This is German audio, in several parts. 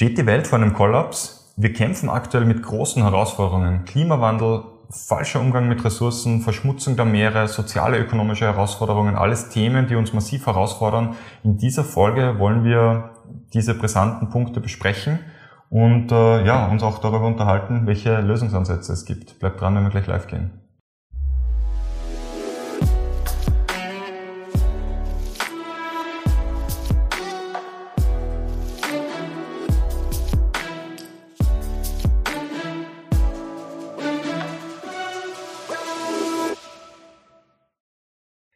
Steht die Welt vor einem Kollaps? Wir kämpfen aktuell mit großen Herausforderungen. Klimawandel, falscher Umgang mit Ressourcen, Verschmutzung der Meere, soziale, ökonomische Herausforderungen, alles Themen, die uns massiv herausfordern. In dieser Folge wollen wir diese brisanten Punkte besprechen und äh, ja, uns auch darüber unterhalten, welche Lösungsansätze es gibt. Bleibt dran, wenn wir gleich live gehen.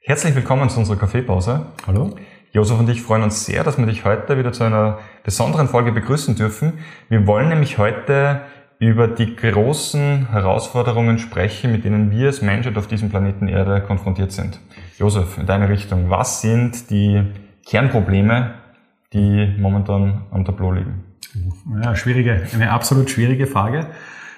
Herzlich willkommen zu unserer Kaffeepause. Hallo. Josef und ich freuen uns sehr, dass wir dich heute wieder zu einer besonderen Folge begrüßen dürfen. Wir wollen nämlich heute über die großen Herausforderungen sprechen, mit denen wir als Menschheit auf diesem Planeten Erde konfrontiert sind. Josef, in deine Richtung, was sind die Kernprobleme, die momentan am Tableau liegen? Ja, schwierige, eine absolut schwierige Frage.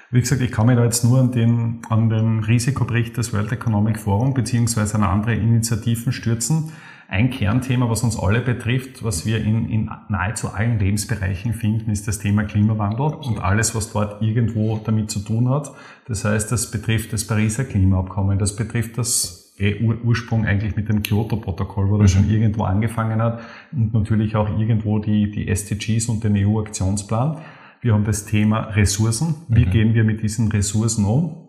Wie gesagt, ich kann mich da jetzt nur an den, an den Risikobericht des World Economic Forum beziehungsweise an andere Initiativen stürzen. Ein Kernthema, was uns alle betrifft, was wir in, in nahezu allen Lebensbereichen finden, ist das Thema Klimawandel und alles, was dort irgendwo damit zu tun hat. Das heißt, das betrifft das Pariser Klimaabkommen, das betrifft das eh Ursprung eigentlich mit dem Kyoto-Protokoll, wo das mhm. schon irgendwo angefangen hat und natürlich auch irgendwo die, die SDGs und den EU-Aktionsplan. Wir haben das Thema Ressourcen. Wie mhm. gehen wir mit diesen Ressourcen um?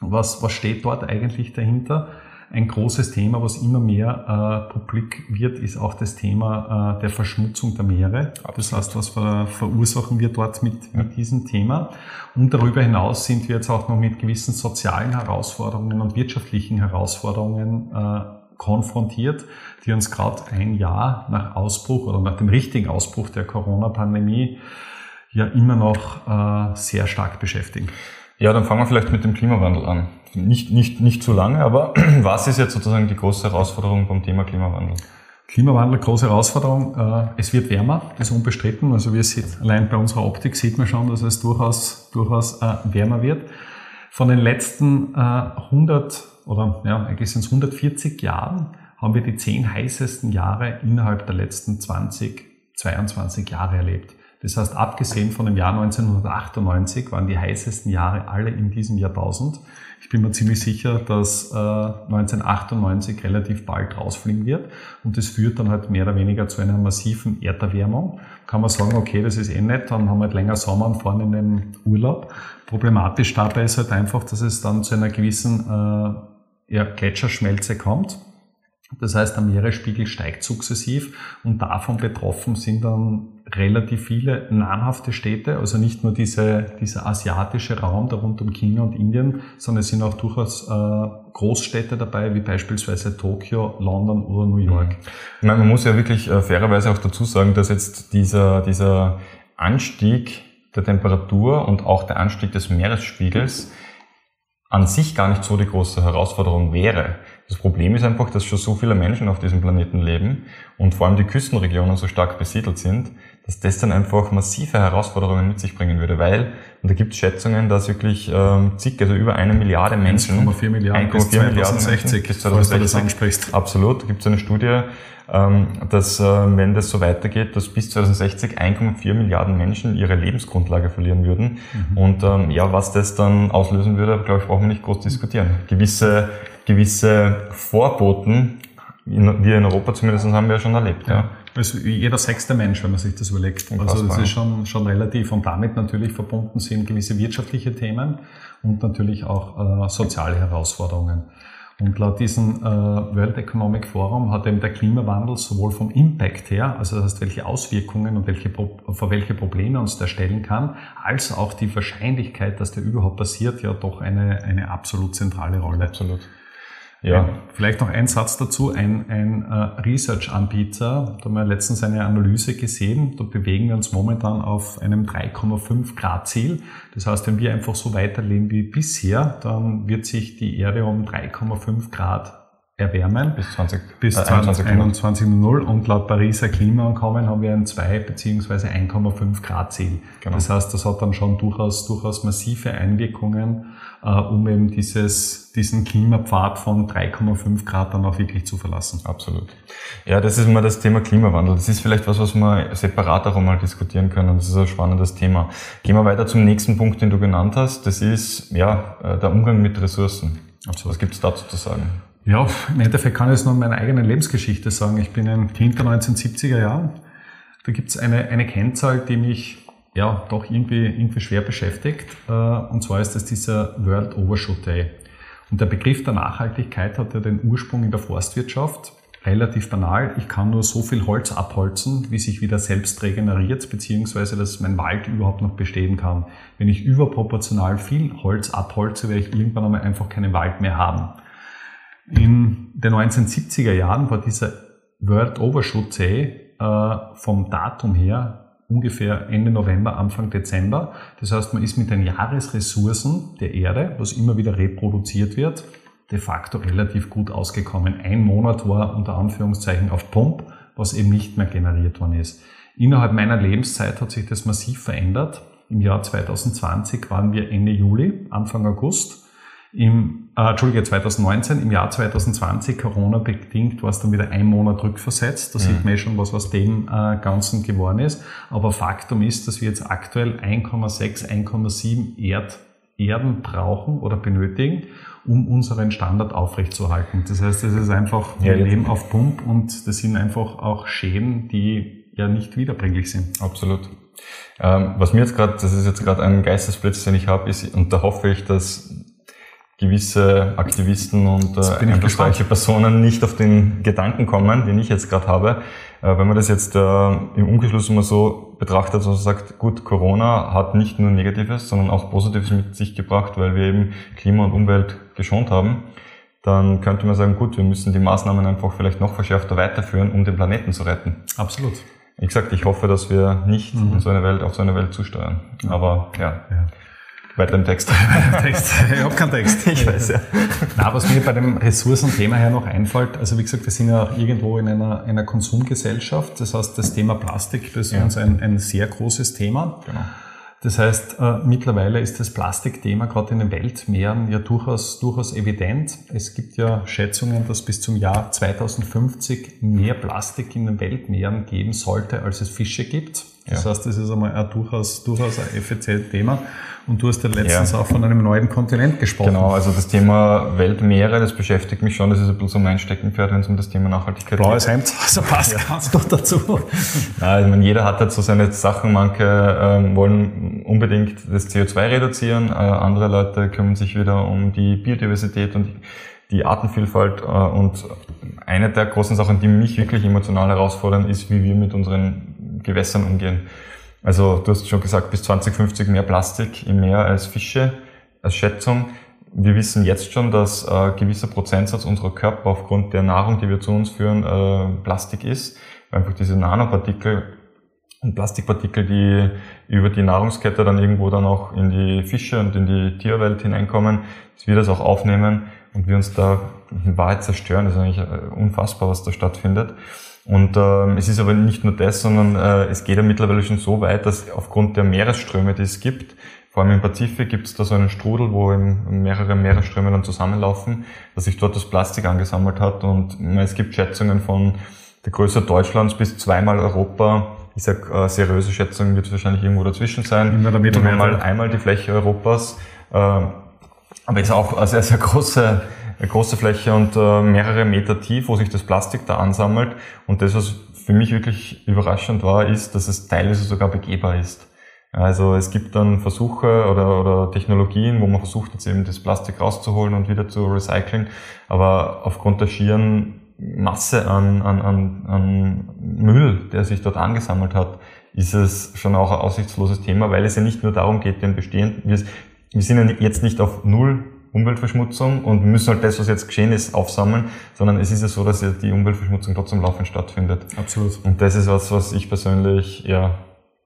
Was, was steht dort eigentlich dahinter? Ein großes Thema, was immer mehr äh, publik wird, ist auch das Thema äh, der Verschmutzung der Meere. Absolut. Das heißt, was ver verursachen wir dort mit, ja. mit diesem Thema? Und darüber hinaus sind wir jetzt auch noch mit gewissen sozialen Herausforderungen und wirtschaftlichen Herausforderungen äh, konfrontiert, die uns gerade ein Jahr nach Ausbruch oder nach dem richtigen Ausbruch der Corona-Pandemie ja immer noch äh, sehr stark beschäftigen. Ja, dann fangen wir vielleicht mit dem Klimawandel an. Nicht, nicht, nicht zu lange, aber was ist jetzt sozusagen die große Herausforderung beim Thema Klimawandel? Klimawandel, große Herausforderung. Äh, es wird wärmer, das ist unbestritten. Also wir sehen, allein bei unserer Optik sieht man schon, dass es durchaus, durchaus äh, wärmer wird. Von den letzten 100 äh, oder ja, eigentlich sind es 140 Jahren, haben wir die zehn heißesten Jahre innerhalb der letzten 20, 22 Jahre erlebt. Das heißt, abgesehen von dem Jahr 1998 waren die heißesten Jahre alle in diesem Jahrtausend. Ich bin mir ziemlich sicher, dass äh, 1998 relativ bald rausfliegen wird und das führt dann halt mehr oder weniger zu einer massiven Erderwärmung. Kann man sagen, okay, das ist eh nett, dann haben wir halt länger Sommer und fahren in den Urlaub. Problematisch dabei ist halt einfach, dass es dann zu einer gewissen äh, ja, Gletscherschmelze kommt das heißt, der Meeresspiegel steigt sukzessiv und davon betroffen sind dann relativ viele namhafte Städte, also nicht nur diese, dieser asiatische Raum da rund um China und Indien, sondern es sind auch durchaus äh, Großstädte dabei, wie beispielsweise Tokio, London oder New York. Ich meine, man muss ja wirklich äh, fairerweise auch dazu sagen, dass jetzt dieser, dieser Anstieg der Temperatur und auch der Anstieg des Meeresspiegels an sich gar nicht so die große Herausforderung wäre. Das Problem ist einfach, dass schon so viele Menschen auf diesem Planeten leben und vor allem die Küstenregionen so stark besiedelt sind, dass das dann einfach massive Herausforderungen mit sich bringen würde, weil, und da gibt es Schätzungen, dass wirklich ähm, zig, also über eine Milliarde Menschen, 1,4 Milliarden, 1,4 Milliarden Menschen, bis 2060, das ansprichst. Absolut, da gibt es eine Studie, ähm, dass äh, wenn das so weitergeht, dass bis 2060 1,4 Milliarden Menschen ihre Lebensgrundlage verlieren würden. Mhm. Und ähm, ja, was das dann auslösen würde, glaube ich, brauchen wir nicht groß diskutieren. Gewisse, gewisse Vorboten, wir in Europa zumindest haben wir ja schon erlebt. Ja. Also jeder sechste Mensch, wenn man sich das überlegt. Also das ist schon, schon relativ und damit natürlich verbunden sind gewisse wirtschaftliche Themen und natürlich auch äh, soziale Herausforderungen. Und laut diesem äh, World Economic Forum hat eben der Klimawandel sowohl vom Impact her, also das heißt, welche Auswirkungen und welche, vor welche Probleme uns der stellen kann, als auch die Wahrscheinlichkeit, dass der überhaupt passiert, ja doch eine, eine absolut zentrale Rolle. Absolut. Ja. Vielleicht noch ein Satz dazu. Ein, ein äh, Research-Anbieter, da haben wir letztens eine Analyse gesehen, da bewegen wir uns momentan auf einem 3,5 Grad Ziel. Das heißt, wenn wir einfach so weiterleben wie bisher, dann wird sich die Erde um 3,5 Grad erwärmen. Bis 20, bis äh, 2021.0 und laut Pariser Klimaankommen haben wir ein 2 bzw. 1,5 Grad Ziel. Genau. Das heißt, das hat dann schon durchaus, durchaus massive Einwirkungen, äh, um eben dieses, diesen Klimapfad von 3,5 Grad dann auch wirklich zu verlassen. Absolut. Ja, das ist mal das Thema Klimawandel. Das ist vielleicht was, was wir separat auch einmal diskutieren können. Das ist ein spannendes Thema. Gehen wir weiter zum nächsten Punkt, den du genannt hast. Das ist, ja, äh, der Umgang mit Ressourcen. Absolut. Was gibt es dazu zu sagen? Ja, im Endeffekt kann ich es nur in meiner eigenen Lebensgeschichte sagen. Ich bin ein Kind der 1970er Jahren. Da gibt es eine, eine Kennzahl, die mich ja doch irgendwie, irgendwie schwer beschäftigt. Äh, und zwar ist das dieser World Overshoot Day. Und der Begriff der Nachhaltigkeit hat ja den Ursprung in der Forstwirtschaft. Relativ banal. Ich kann nur so viel Holz abholzen, wie sich wieder selbst regeneriert, beziehungsweise dass mein Wald überhaupt noch bestehen kann. Wenn ich überproportional viel Holz abholze, werde ich irgendwann einmal einfach keinen Wald mehr haben. In den 1970er Jahren war dieser World Overshoot Day äh, vom Datum her ungefähr Ende November, Anfang Dezember. Das heißt, man ist mit den Jahresressourcen der Erde, was immer wieder reproduziert wird, de facto relativ gut ausgekommen. Ein Monat war unter Anführungszeichen auf Pump, was eben nicht mehr generiert worden ist. Innerhalb meiner Lebenszeit hat sich das massiv verändert. Im Jahr 2020 waren wir Ende Juli, Anfang August im, äh, Entschuldige, 2019, im Jahr 2020, Corona-bedingt, war es dann wieder ein Monat rückversetzt. Da mhm. sieht man eh schon, was aus dem äh, Ganzen geworden ist. Aber Faktum ist, dass wir jetzt aktuell 1,6, 1,7 Erd, Erden brauchen oder benötigen, um unseren Standard aufrechtzuerhalten. Das heißt, es ist einfach, wir ja, leben auf Pump und das sind einfach auch Schäden, die ja nicht wiederbringlich sind. Absolut. Ähm, was mir jetzt gerade, das ist jetzt gerade ein Geistesblitz, den ich habe, ist, und da hoffe ich, dass gewisse Aktivisten und äh, einflussreiche Personen nicht auf den Gedanken kommen, den ich jetzt gerade habe. Äh, wenn man das jetzt äh, im Umgeschluss immer so betrachtet, also sagt, gut, Corona hat nicht nur Negatives, sondern auch Positives mit sich gebracht, weil wir eben Klima und Umwelt geschont haben, dann könnte man sagen, gut, wir müssen die Maßnahmen einfach vielleicht noch verschärfter weiterführen, um den Planeten zu retten. Absolut. Wie gesagt, ich hoffe, dass wir nicht mhm. in so eine Welt, auf so eine Welt zusteuern. Aber ja. ja. Weiter im Text. Text. Ich habe keinen Text. Ich weiß ja. Na, was mir bei dem Ressourcenthema her noch einfällt, also wie gesagt, wir sind ja irgendwo in einer, einer Konsumgesellschaft. Das heißt, das Thema Plastik ist ja. uns ein, ein sehr großes Thema. Genau. Das heißt, äh, mittlerweile ist das Plastikthema gerade in den Weltmeeren ja durchaus, durchaus evident. Es gibt ja Schätzungen, dass bis zum Jahr 2050 mehr Plastik in den Weltmeeren geben sollte, als es Fische gibt. Das ja. heißt, das ist einmal ein durchaus, durchaus ein effizientes Thema. Und du hast ja letztens ja. auch von einem neuen Kontinent gesprochen. Genau, also das Thema Weltmeere, das beschäftigt mich schon. Das ist ein bisschen so mein Steckenpferd, wenn es um das Thema Nachhaltigkeit geht. Blaues Hemd, also passt ja. ganz doch dazu. Ja, ich meine, jeder hat so seine Sachen. Manche ähm, wollen unbedingt das CO2 reduzieren, äh, andere Leute kümmern sich wieder um die Biodiversität und die, die Artenvielfalt. Äh, und eine der großen Sachen, die mich wirklich emotional herausfordern, ist, wie wir mit unseren Gewässern umgehen. Also du hast schon gesagt, bis 2050 mehr Plastik im Meer als Fische, als Schätzung. Wir wissen jetzt schon, dass äh, gewisser Prozentsatz unserer Körper aufgrund der Nahrung, die wir zu uns führen, äh, Plastik ist. Einfach diese Nanopartikel und Plastikpartikel, die über die Nahrungskette dann irgendwo dann auch in die Fische und in die Tierwelt hineinkommen, dass wir das auch aufnehmen und wir uns da in Wahrheit zerstören. Das ist eigentlich äh, unfassbar, was da stattfindet. Und äh, es ist aber nicht nur das, sondern äh, es geht ja mittlerweile schon so weit, dass aufgrund der Meeresströme, die es gibt, vor allem im Pazifik gibt es da so einen Strudel, wo eben mehrere Meeresströme dann zusammenlaufen, dass sich dort das Plastik angesammelt hat. Und es gibt Schätzungen von der Größe Deutschlands bis zweimal Europa. Ich sag, äh, seriöse Schätzung wird wahrscheinlich irgendwo dazwischen sein. Damit einmal, einmal die Fläche Europas. Äh, aber es ist auch eine sehr, sehr große eine große Fläche und äh, mehrere Meter tief, wo sich das Plastik da ansammelt. Und das, was für mich wirklich überraschend war, ist, dass es teilweise sogar begehbar ist. Also es gibt dann Versuche oder, oder Technologien, wo man versucht jetzt eben das Plastik rauszuholen und wieder zu recyceln, aber aufgrund der schieren Masse an, an, an, an Müll, der sich dort angesammelt hat, ist es schon auch ein aussichtsloses Thema, weil es ja nicht nur darum geht, den bestehenden, wir, wir sind ja jetzt nicht auf Null Umweltverschmutzung und müssen halt das, was jetzt geschehen ist, aufsammeln, sondern es ist ja so, dass ja die Umweltverschmutzung trotzdem laufend stattfindet. Absolut. Und das ist was, was ich persönlich ja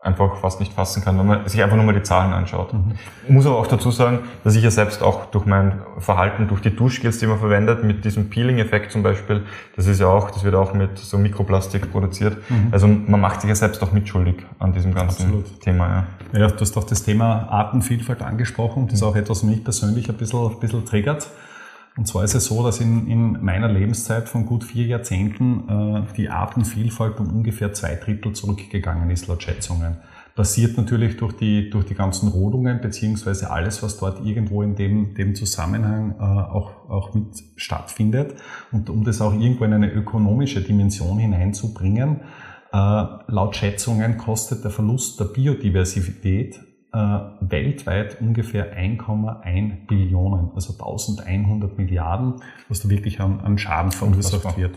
einfach fast nicht fassen kann, wenn man sich einfach nur mal die Zahlen anschaut. Mhm. Muss aber auch dazu sagen, dass ich ja selbst auch durch mein Verhalten, durch die Duschgels, die man verwendet, mit diesem Peeling-Effekt zum Beispiel, das ist ja auch, das wird auch mit so Mikroplastik produziert. Mhm. Also man macht sich ja selbst auch mitschuldig an diesem ganzen Absolut. Thema. Ja. ja, du hast auch das Thema Artenvielfalt angesprochen. Das ist auch etwas, was mich persönlich ein bisschen, ein bisschen triggert. Und zwar ist es so, dass in, in meiner Lebenszeit von gut vier Jahrzehnten äh, die Artenvielfalt um ungefähr zwei Drittel zurückgegangen ist, laut Schätzungen. Passiert natürlich durch die, durch die ganzen Rodungen, beziehungsweise alles, was dort irgendwo in dem, dem Zusammenhang äh, auch, auch mit stattfindet. Und um das auch irgendwo in eine ökonomische Dimension hineinzubringen, äh, laut Schätzungen kostet der Verlust der Biodiversität äh, weltweit ungefähr 1,1 Billionen, also 1100 Milliarden, was da wirklich an, an Schaden verursacht wird.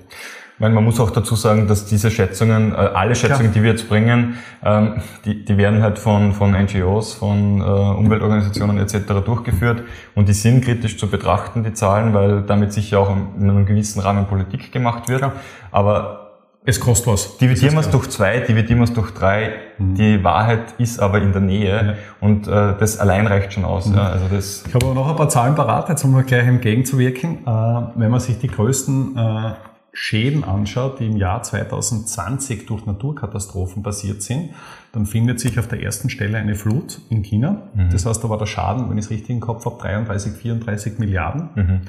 Ich meine, man muss auch dazu sagen, dass diese Schätzungen, äh, alle Schätzungen, Klar. die wir jetzt bringen, ähm, die, die werden halt von, von NGOs, von äh, Umweltorganisationen etc. durchgeführt und die sind kritisch zu betrachten, die Zahlen, weil damit sicher auch in einem gewissen Rahmen Politik gemacht wird. Klar. Aber es kostet was. Dividieren wir es durch zwei, dividieren wir es durch drei. Mhm. Die Wahrheit ist aber in der Nähe ja. und äh, das allein reicht schon aus. Mhm. Ja, also das ich habe aber noch ein paar Zahlen parat, jetzt um gleich entgegenzuwirken. Äh, wenn man sich die größten äh, Schäden anschaut, die im Jahr 2020 durch Naturkatastrophen passiert sind, dann findet sich auf der ersten Stelle eine Flut in China. Mhm. Das heißt, da war der Schaden, wenn ich es richtig im Kopf habe, 33, 34 Milliarden. Mhm.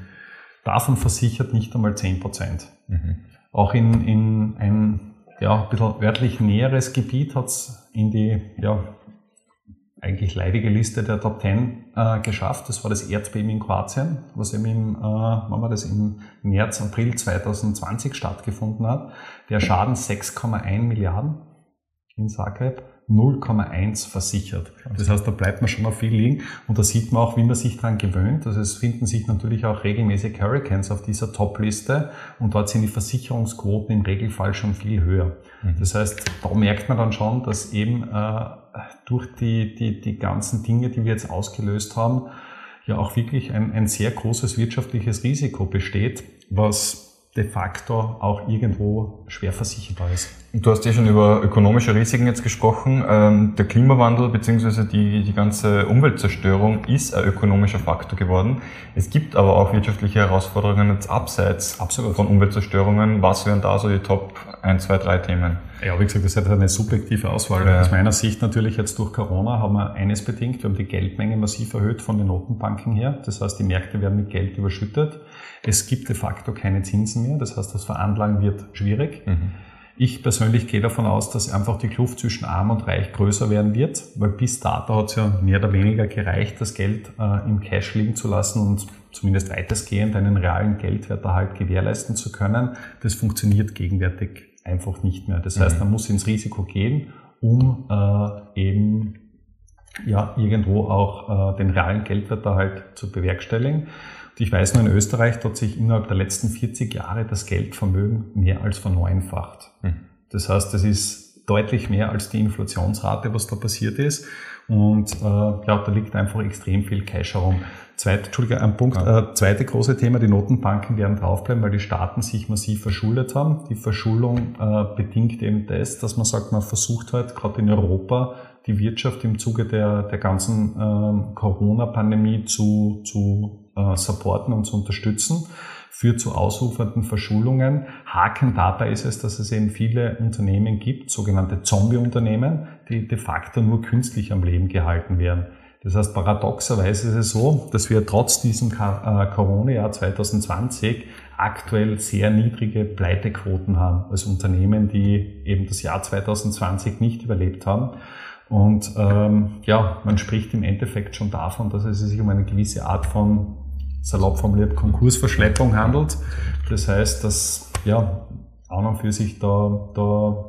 Davon versichert nicht einmal 10 Prozent. Mhm. Auch in, in ein ja, ein bisschen örtlich näheres Gebiet hat es in die ja, eigentlich leidige Liste der Top Ten äh, geschafft. Das war das Erdbeben in Kroatien, was eben im, äh, wann war das, im März, April 2020 stattgefunden hat. Der Schaden 6,1 Milliarden in Zagreb. 0,1 versichert. Das heißt, da bleibt man schon mal viel liegen und da sieht man auch, wie man sich daran gewöhnt. Also es finden sich natürlich auch regelmäßig Hurricanes auf dieser Top-Liste und dort sind die Versicherungsquoten im Regelfall schon viel höher. Mhm. Das heißt, da merkt man dann schon, dass eben äh, durch die, die, die ganzen Dinge, die wir jetzt ausgelöst haben, ja auch wirklich ein, ein sehr großes wirtschaftliches Risiko besteht, was de facto auch irgendwo schwer versicherbar ist. Du hast ja schon über ökonomische Risiken jetzt gesprochen. Ähm, der Klimawandel bzw. Die, die ganze Umweltzerstörung ist ein ökonomischer Faktor geworden. Es gibt aber auch wirtschaftliche Herausforderungen jetzt abseits Absolut. von Umweltzerstörungen. Was wären da so die Top 1, 2, 3 Themen? Ja, wie gesagt, das ist eine subjektive Auswahl. Ja. Aus meiner Sicht natürlich jetzt durch Corona haben wir eines bedingt. Wir haben die Geldmenge massiv erhöht von den Notenbanken her. Das heißt, die Märkte werden mit Geld überschüttet. Es gibt de facto keine Zinsen mehr. Das heißt, das Veranlagen wird schwierig. Mhm. Ich persönlich gehe davon aus, dass einfach die Kluft zwischen Arm und Reich größer werden wird, weil bis dato hat es ja mehr oder weniger gereicht, das Geld äh, im Cash liegen zu lassen und zumindest weitestgehend einen realen Geldwerterhalt gewährleisten zu können. Das funktioniert gegenwärtig einfach nicht mehr. Das heißt, mhm. man muss ins Risiko gehen, um äh, eben ja irgendwo auch äh, den realen Geldwerterhalt zu bewerkstelligen. Ich weiß nur, in Österreich hat sich innerhalb der letzten 40 Jahre das Geldvermögen mehr als verneunfacht. Hm. Das heißt, das ist deutlich mehr als die Inflationsrate, was da passiert ist. Und äh, ja, da liegt einfach extrem viel Cash herum. Zweit, Entschuldige, ein Punkt. Ja. Äh, zweite große Thema, die Notenbanken werden draufbleiben, weil die Staaten sich massiv verschuldet haben. Die Verschuldung äh, bedingt eben das, dass man sagt, man versucht halt gerade in Europa die Wirtschaft im Zuge der, der ganzen äh, Corona-Pandemie zu, zu äh, supporten und zu unterstützen, führt zu ausufernden Verschuldungen. Haken dabei ist es, dass es eben viele Unternehmen gibt, sogenannte Zombie-Unternehmen, die de facto nur künstlich am Leben gehalten werden. Das heißt, paradoxerweise ist es so, dass wir trotz diesem äh, Corona-Jahr 2020 aktuell sehr niedrige Pleitequoten haben als Unternehmen, die eben das Jahr 2020 nicht überlebt haben. Und ähm, ja, man spricht im Endeffekt schon davon, dass es sich um eine gewisse Art von salopp formuliert Konkursverschleppung handelt. Das heißt, dass ja an und für sich da, da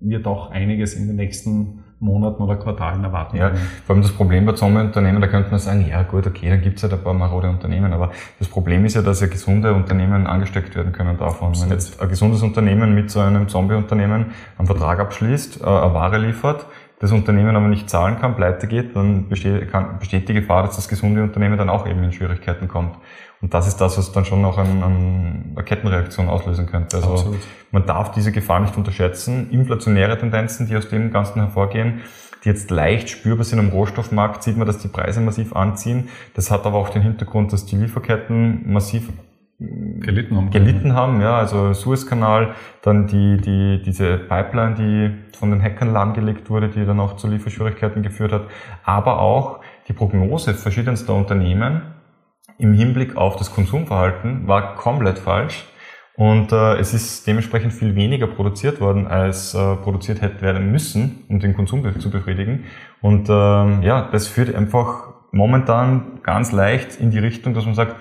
wird auch einiges in den nächsten Monaten oder Quartalen erwarten. Ja, vor allem das Problem bei Zombie-Unternehmen, da könnte man sagen, ja gut, okay, dann gibt es halt ein paar marode Unternehmen, aber das Problem ist ja, dass ja gesunde Unternehmen angesteckt werden können davon. Absolut. Wenn jetzt ein gesundes Unternehmen mit so einem Zombie-Unternehmen einen Vertrag abschließt, äh, eine Ware liefert, das Unternehmen aber nicht zahlen kann, pleite geht, dann besteht, kann, besteht die Gefahr, dass das gesunde Unternehmen dann auch eben in Schwierigkeiten kommt. Und das ist das, was dann schon noch ein, ein, eine Kettenreaktion auslösen könnte. Also Absolut. man darf diese Gefahr nicht unterschätzen. Inflationäre Tendenzen, die aus dem Ganzen hervorgehen, die jetzt leicht spürbar sind am Rohstoffmarkt, sieht man, dass die Preise massiv anziehen. Das hat aber auch den Hintergrund, dass die Lieferketten massiv gelitten haben. Gelitten haben, ja, also Suezkanal, dann die, die, diese Pipeline, die von den Hackern lahmgelegt wurde, die dann auch zu Lieferschwierigkeiten geführt hat, aber auch die Prognose verschiedenster Unternehmen im Hinblick auf das Konsumverhalten war komplett falsch. Und äh, es ist dementsprechend viel weniger produziert worden, als äh, produziert hätte werden müssen, um den Konsum zu befriedigen. Und ähm, ja, das führt einfach momentan ganz leicht in die Richtung, dass man sagt,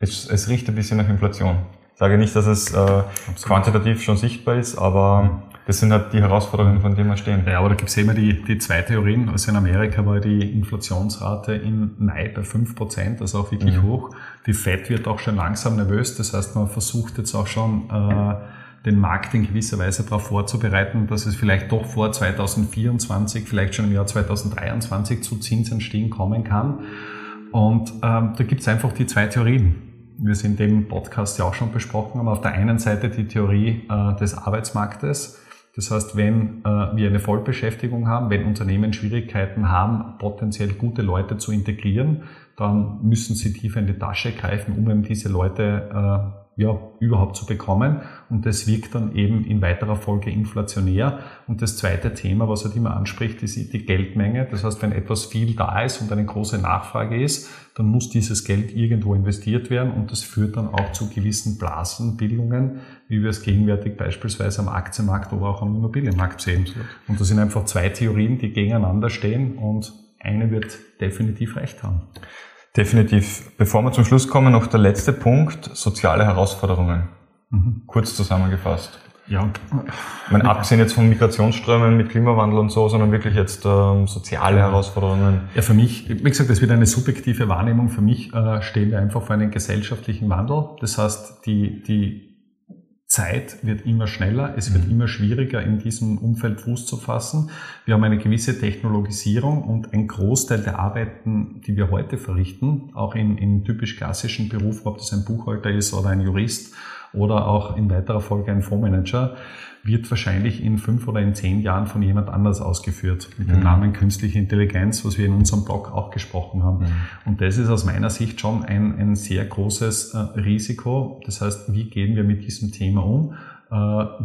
es, es riecht ein bisschen nach Inflation. Ich sage nicht, dass es äh, quantitativ schon sichtbar ist, aber das sind halt die Herausforderungen, von denen wir stehen. Ja, aber da gibt es immer die, die zwei Theorien. Also in Amerika war die Inflationsrate im Mai bei 5%, also auch wirklich mhm. hoch. Die FED wird auch schon langsam nervös. Das heißt, man versucht jetzt auch schon äh, den Markt in gewisser Weise darauf vorzubereiten, dass es vielleicht doch vor 2024, vielleicht schon im Jahr 2023 zu Zinsanstiegen kommen kann. Und ähm, da gibt es einfach die zwei Theorien wir es in dem Podcast ja auch schon besprochen haben. Auf der einen Seite die Theorie äh, des Arbeitsmarktes. Das heißt, wenn äh, wir eine Vollbeschäftigung haben, wenn Unternehmen Schwierigkeiten haben, potenziell gute Leute zu integrieren, dann müssen sie tiefer in die Tasche greifen, um eben diese Leute äh, ja, überhaupt zu bekommen. Und das wirkt dann eben in weiterer Folge inflationär. Und das zweite Thema, was er immer anspricht, ist die Geldmenge. Das heißt, wenn etwas viel da ist und eine große Nachfrage ist, dann muss dieses Geld irgendwo investiert werden und das führt dann auch zu gewissen Blasenbildungen, wie wir es gegenwärtig beispielsweise am Aktienmarkt oder auch am Immobilienmarkt sehen. Und das sind einfach zwei Theorien, die gegeneinander stehen und eine wird definitiv recht haben. Definitiv. Bevor wir zum Schluss kommen, noch der letzte Punkt, soziale Herausforderungen. Mhm. Kurz zusammengefasst. Ja. Ich meine, abgesehen jetzt von Migrationsströmen mit Klimawandel und so, sondern wirklich jetzt ähm, soziale Herausforderungen. Ja, für mich, wie gesagt, das wird eine subjektive Wahrnehmung. Für mich äh, stehen wir einfach vor einem gesellschaftlichen Wandel. Das heißt, die, die Zeit wird immer schneller, es wird mhm. immer schwieriger, in diesem Umfeld Fuß zu fassen. Wir haben eine gewisse Technologisierung und ein Großteil der Arbeiten, die wir heute verrichten, auch in, in typisch klassischen Berufen, ob das ein Buchhalter ist oder ein Jurist oder auch in weiterer Folge ein Fondsmanager, wird wahrscheinlich in fünf oder in zehn Jahren von jemand anders ausgeführt. Mit mhm. dem Namen künstliche Intelligenz, was wir in unserem Blog auch gesprochen haben. Mhm. Und das ist aus meiner Sicht schon ein, ein sehr großes äh, Risiko. Das heißt, wie gehen wir mit diesem Thema um? Äh,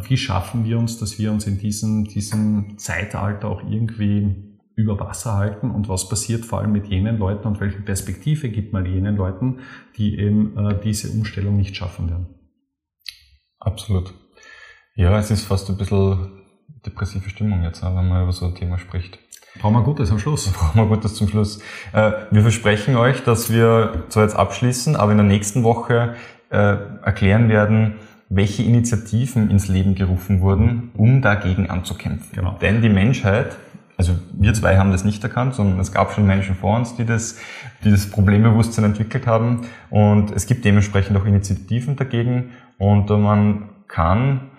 wie schaffen wir uns, dass wir uns in diesem, diesem Zeitalter auch irgendwie über Wasser halten und was passiert vor allem mit jenen Leuten und welche Perspektive gibt man jenen Leuten, die eben äh, diese Umstellung nicht schaffen werden. Absolut. Ja, es ist fast ein bisschen depressive Stimmung jetzt, wenn man über so ein Thema spricht. Brauchen wir Gutes am Schluss. Brauchen wir Gutes zum Schluss. Äh, wir versprechen euch, dass wir zwar jetzt abschließen, aber in der nächsten Woche äh, erklären werden, welche Initiativen ins Leben gerufen wurden, um dagegen anzukämpfen. Genau. Denn die Menschheit, also wir zwei haben das nicht erkannt, sondern es gab schon Menschen vor uns, die das, die das Problembewusstsein entwickelt haben. Und es gibt dementsprechend auch Initiativen dagegen. Und man kann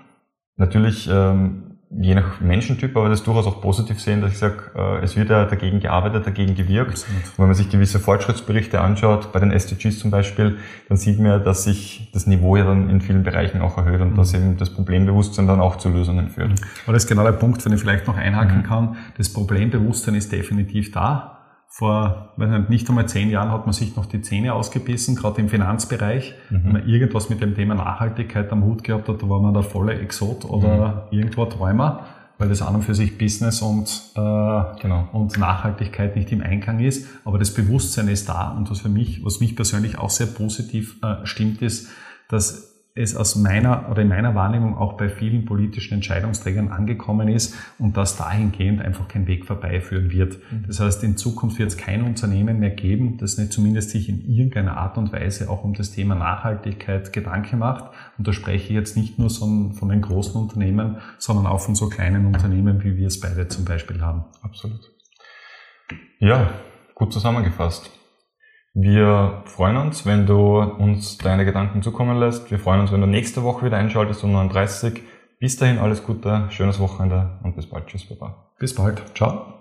natürlich ähm, je nach Menschentyp, aber das durchaus auch positiv sehen, dass ich sage, äh, es wird ja dagegen gearbeitet, dagegen gewirkt. Absolut. Wenn man sich gewisse Fortschrittsberichte anschaut, bei den SDGs zum Beispiel, dann sieht man ja, dass sich das Niveau ja dann in vielen Bereichen auch erhöht und mhm. dass eben das Problembewusstsein dann auch zu Lösungen führt. Aber das ist genau der Punkt, wenn ich vielleicht noch einhaken mhm. kann. Das Problembewusstsein ist definitiv da vor nicht, nicht einmal zehn Jahren hat man sich noch die Zähne ausgebissen, gerade im Finanzbereich. Mhm. Wenn man irgendwas mit dem Thema Nachhaltigkeit am Hut gehabt hat, da war man der volle Exot oder mhm. irgendwo Träumer, weil das an und für sich Business und, äh, genau. und Nachhaltigkeit nicht im Einklang ist. Aber das Bewusstsein ist da und was für mich, was mich persönlich auch sehr positiv äh, stimmt, ist, dass es aus meiner oder in meiner Wahrnehmung auch bei vielen politischen Entscheidungsträgern angekommen ist und das dahingehend einfach kein Weg vorbeiführen wird. Mhm. Das heißt, in Zukunft wird es kein Unternehmen mehr geben, das nicht zumindest sich in irgendeiner Art und Weise auch um das Thema Nachhaltigkeit Gedanken macht. Und da spreche ich jetzt nicht nur von den großen Unternehmen, sondern auch von so kleinen Unternehmen, wie wir es beide zum Beispiel haben. Absolut. Ja, gut zusammengefasst. Wir freuen uns, wenn du uns deine Gedanken zukommen lässt. Wir freuen uns, wenn du nächste Woche wieder einschaltest um 39. Bis dahin alles Gute, schönes Wochenende und bis bald. Tschüss, Baba. Bis bald. Ciao.